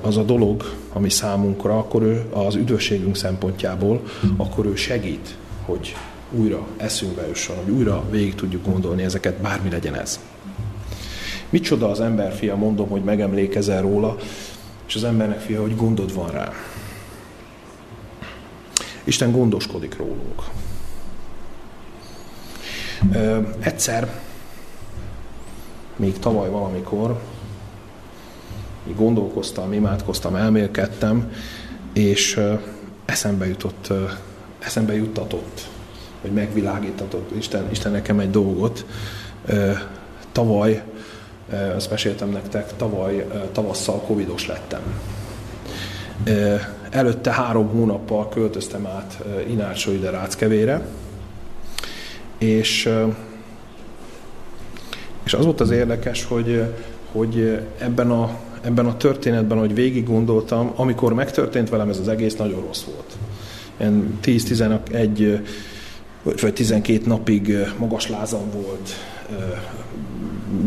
az a dolog, ami számunkra, akkor ő az üdvösségünk szempontjából, akkor ő segít, hogy újra eszünkbe jusson, hogy újra végig tudjuk gondolni ezeket, bármi legyen ez. Micsoda az ember fia, mondom, hogy megemlékezel róla, és az embernek fia, hogy gondod van rá. Isten gondoskodik rólunk. Ö, egyszer, még tavaly valamikor, gondolkoztam, imádkoztam, elmélkedtem, és ö, eszembe jutott, ö, eszembe juttatott, vagy megvilágítatott Isten, Isten nekem egy dolgot. Ö, tavaly azt meséltem nektek, tavaly tavasszal covidos lettem. Előtte három hónappal költöztem át Inácsó ide Ráckevére, és, és az volt az érdekes, hogy, hogy ebben a, ebben a történetben, hogy végig gondoltam, amikor megtörtént velem ez az egész, nagyon rossz volt. 10-11 vagy 12 napig magas lázam volt,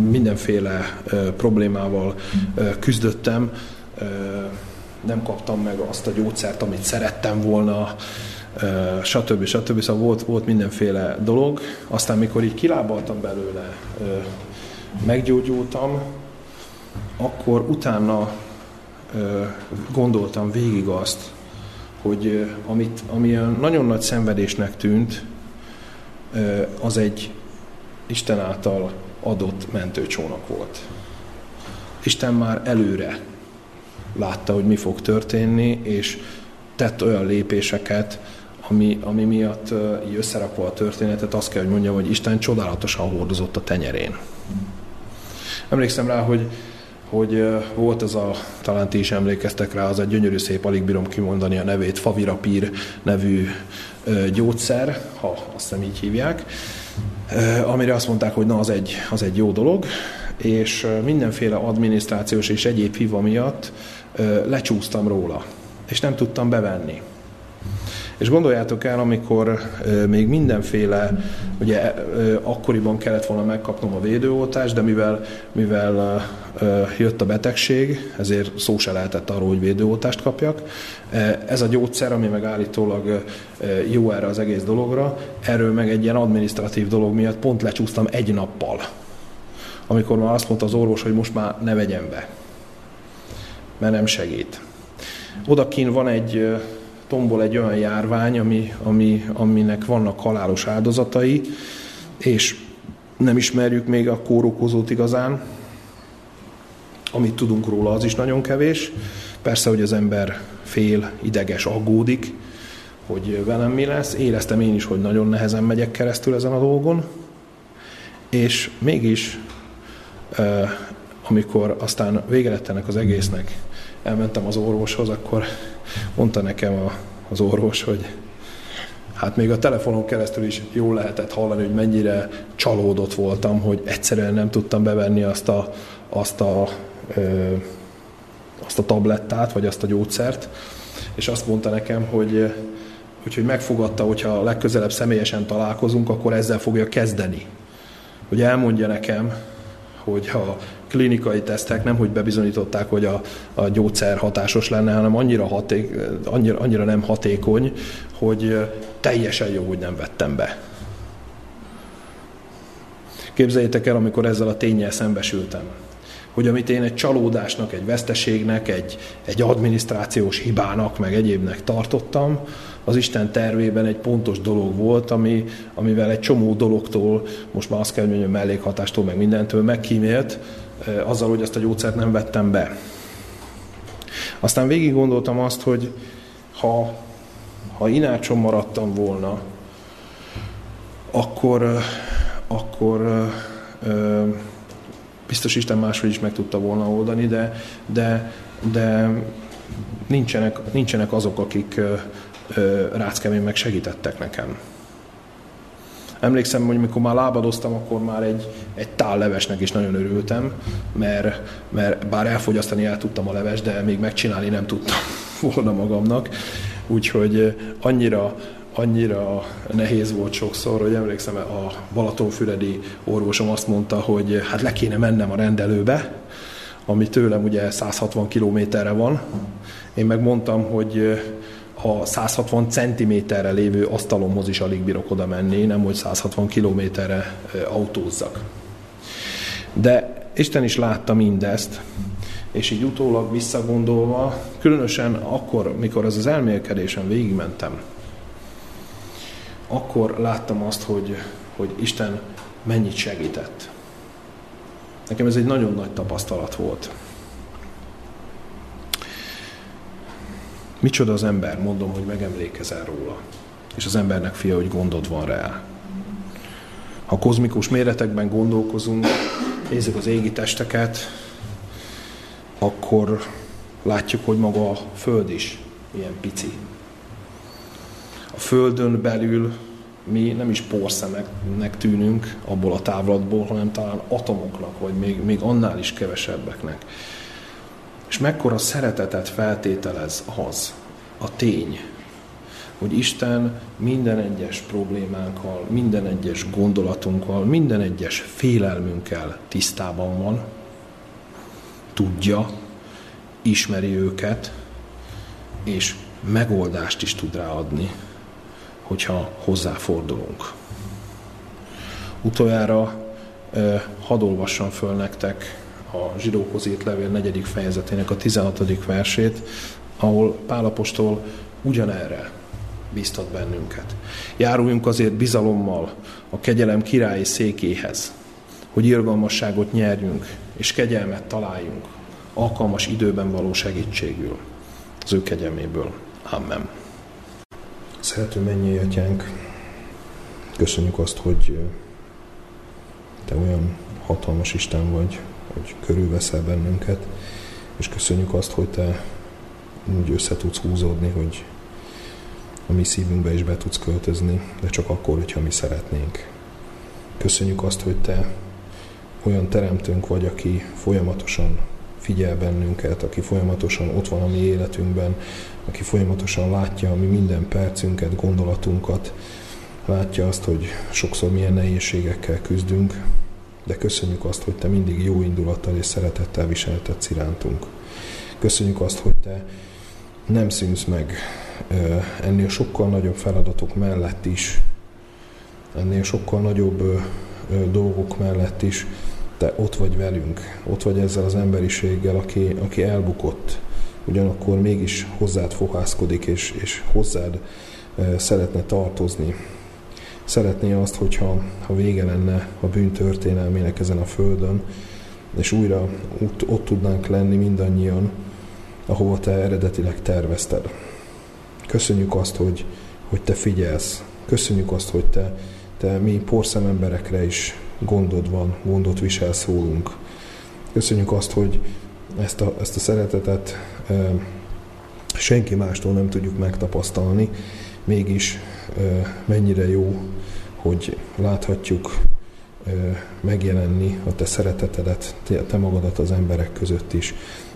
mindenféle problémával küzdöttem, nem kaptam meg azt a gyógyszert, amit szerettem volna, stb. stb. Szóval volt, volt mindenféle dolog. Aztán, mikor így kilábaltam belőle, meggyógyultam, akkor utána gondoltam végig azt, hogy amit, ami nagyon nagy szenvedésnek tűnt, az egy Isten által adott mentőcsónak volt. Isten már előre látta, hogy mi fog történni, és tett olyan lépéseket, ami, ami miatt így összerakva a történetet, azt kell, hogy mondjam, hogy Isten csodálatosan hordozott a tenyerén. Emlékszem rá, hogy, hogy volt az a, talán ti is emlékeztek rá, az egy gyönyörű szép, alig bírom kimondani a nevét, Favirapír nevű gyógyszer, ha azt hiszem így hívják, amire azt mondták, hogy na, az egy, az egy jó dolog, és mindenféle adminisztrációs és egyéb hiva miatt lecsúsztam róla, és nem tudtam bevenni. És gondoljátok el, amikor még mindenféle, ugye akkoriban kellett volna megkapnom a védőoltást, de mivel, mivel jött a betegség, ezért szó se lehetett arról, hogy védőoltást kapjak. Ez a gyógyszer, ami meg állítólag jó erre az egész dologra, erről meg egy ilyen administratív dolog miatt pont lecsúsztam egy nappal. Amikor már azt mondta az orvos, hogy most már ne vegyem be, mert nem segít. Odakin van egy tombol egy olyan járvány, ami, ami, aminek vannak halálos áldozatai, és nem ismerjük még a kórokozót igazán. Amit tudunk róla, az is nagyon kevés. Persze, hogy az ember fél, ideges, aggódik, hogy velem mi lesz. Éreztem én is, hogy nagyon nehezen megyek keresztül ezen a dolgon. És mégis, amikor aztán vége lett ennek az egésznek, elmentem az orvoshoz, akkor mondta nekem a, az orvos, hogy hát még a telefonon keresztül is jól lehetett hallani, hogy mennyire csalódott voltam, hogy egyszerűen nem tudtam bevenni azt a, azt a, ö, azt a tablettát, vagy azt a gyógyszert, és azt mondta nekem, hogy úgyhogy megfogadta, hogyha legközelebb személyesen találkozunk, akkor ezzel fogja kezdeni. Hogy elmondja nekem, hogy ha klinikai tesztek nem, hogy bebizonyították, hogy a, a gyógyszer hatásos lenne, hanem annyira, haték, annyira, annyira nem hatékony, hogy teljesen jó, hogy nem vettem be. Képzeljétek el, amikor ezzel a tényel szembesültem, hogy amit én egy csalódásnak, egy veszteségnek, egy, egy adminisztrációs hibának, meg egyébnek tartottam, az Isten tervében egy pontos dolog volt, ami, amivel egy csomó dologtól, most már azt kell mondjam, mellékhatástól, meg mindentől megkímélt, azzal, hogy ezt a gyógyszert nem vettem be. Aztán végig gondoltam azt, hogy ha, ha inácson maradtam volna, akkor, akkor biztos Isten máshogy is meg tudta volna oldani, de, de, de nincsenek, nincsenek azok, akik Ráckemén meg segítettek nekem. Emlékszem, hogy mikor már lábadoztam, akkor már egy, egy tál levesnek is nagyon örültem, mert, mert bár elfogyasztani el tudtam a leves, de még megcsinálni nem tudtam volna magamnak. Úgyhogy annyira, annyira nehéz volt sokszor, hogy emlékszem, a Balatonfüredi orvosom azt mondta, hogy hát le kéne mennem a rendelőbe, ami tőlem ugye 160 kilométerre van. Én meg mondtam, hogy a 160 centiméterre lévő asztalomhoz is alig bírok oda menni, nem hogy 160 kilométerre autózzak. De Isten is látta mindezt, és így utólag visszagondolva, különösen akkor, mikor ez az elmélkedésen végigmentem, akkor láttam azt, hogy, hogy Isten mennyit segített. Nekem ez egy nagyon nagy tapasztalat volt. Micsoda az ember, mondom, hogy megemlékezel róla. És az embernek fia, hogy gondod van rá. Ha kozmikus méretekben gondolkozunk, nézzük az égi testeket, akkor látjuk, hogy maga a Föld is ilyen pici. A Földön belül mi nem is porszemeknek tűnünk abból a távlatból, hanem talán atomoknak, vagy még, még annál is kevesebbeknek. És mekkora szeretetet feltételez az, a tény, hogy Isten minden egyes problémánkkal, minden egyes gondolatunkkal, minden egyes félelmünkkel tisztában van, tudja, ismeri őket, és megoldást is tud ráadni, hogyha hozzáfordulunk. Utoljára hadd olvassam föl nektek a zsidókhoz írt levél negyedik fejezetének a 16. versét, ahol Pálapostól ugyanerre biztat bennünket. Járuljunk azért bizalommal a kegyelem királyi székéhez, hogy irgalmasságot nyerjünk, és kegyelmet találjunk, alkalmas időben való segítségül, az ő kegyelméből. Amen. Szerető mennyi atyánk, köszönjük azt, hogy te olyan hatalmas Isten vagy, hogy körülveszel bennünket, és köszönjük azt, hogy te úgy össze tudsz húzódni, hogy a mi szívünkbe is be tudsz költözni, de csak akkor, hogyha mi szeretnénk. Köszönjük azt, hogy te olyan teremtőnk vagy, aki folyamatosan figyel bennünket, aki folyamatosan ott van a mi életünkben, aki folyamatosan látja a mi minden percünket, gondolatunkat, látja azt, hogy sokszor milyen nehézségekkel küzdünk, de köszönjük azt, hogy te mindig jó indulattal és szeretettel viseltetsz irántunk. Köszönjük azt, hogy te nem szűnsz meg ennél sokkal nagyobb feladatok mellett is, ennél sokkal nagyobb dolgok mellett is, te ott vagy velünk, ott vagy ezzel az emberiséggel, aki, aki elbukott, ugyanakkor mégis hozzád fohászkodik, és, és hozzád szeretne tartozni. Szeretné azt, hogyha ha vége lenne a bűn történelmének ezen a földön, és újra ott, ott tudnánk lenni mindannyian, ahova te eredetileg tervezted. Köszönjük azt, hogy, hogy te figyelsz. Köszönjük azt, hogy te, te mi porszememberekre is gondod van, gondot visel szólunk. Köszönjük azt, hogy ezt a, ezt a szeretetet e, senki mástól nem tudjuk megtapasztalni, mégis mennyire jó, hogy láthatjuk megjelenni a te szeretetedet, te, te magadat az emberek között is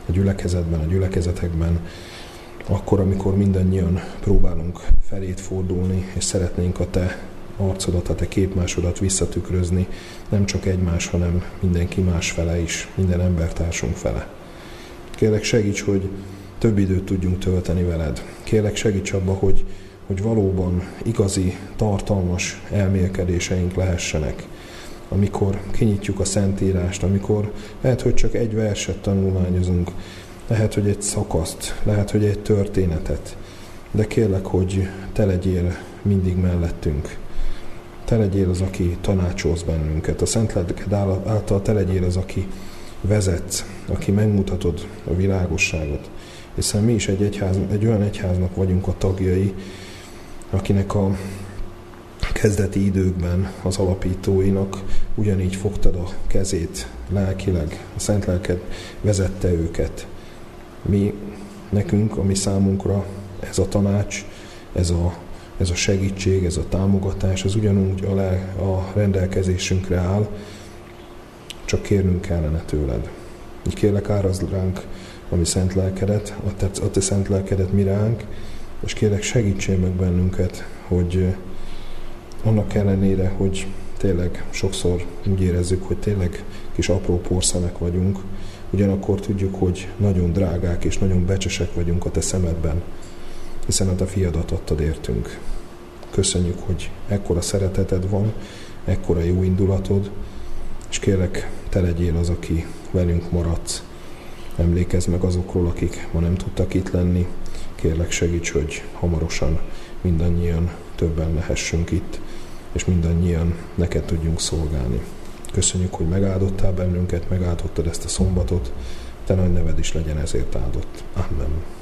a gyülekezetben, a gyülekezetekben, akkor, amikor mindannyian próbálunk felét fordulni, és szeretnénk a te arcodat, a te képmásodat visszatükrözni, nem csak egymás, hanem mindenki más fele is, minden embertársunk fele. Kérlek segíts, hogy több időt tudjunk tölteni veled. Kérlek segíts abba, hogy, hogy valóban igazi, tartalmas elmélkedéseink lehessenek amikor kinyitjuk a Szentírást, amikor lehet, hogy csak egy verset tanulmányozunk, lehet, hogy egy szakaszt, lehet, hogy egy történetet, de kérlek, hogy te legyél mindig mellettünk. Te legyél az, aki tanácsolsz bennünket. A Szent Lelked által te legyél az, aki vezetsz, aki megmutatod a világosságot. Hiszen mi is egy, egyház, egy olyan egyháznak vagyunk a tagjai, akinek a kezdeti időkben az alapítóinak ugyanígy fogtad a kezét lelkileg, a Szent Lelked vezette őket. Mi nekünk, ami számunkra ez a tanács, ez a ez a segítség, ez a támogatás, ez ugyanúgy a, le, a rendelkezésünkre áll, csak kérnünk kellene tőled. Így kérlek árazd ránk a mi szent lelkedet, a te, a te szent lelkedet mi ránk, és kérlek segítsél meg bennünket, hogy annak ellenére, hogy tényleg sokszor úgy érezzük, hogy tényleg kis apró porszemek vagyunk, ugyanakkor tudjuk, hogy nagyon drágák és nagyon becsesek vagyunk a te szemedben, hiszen a fiadat adtad értünk. Köszönjük, hogy ekkora szereteted van, ekkora jó indulatod, és kérlek, te legyél az, aki velünk maradsz. Emlékezz meg azokról, akik ma nem tudtak itt lenni. Kérlek, segíts, hogy hamarosan mindannyian többen lehessünk itt, és mindannyian neked tudjunk szolgálni. Köszönjük, hogy megáldottál bennünket, megáldottad ezt a szombatot, te nagy neved is legyen ezért áldott. Amen.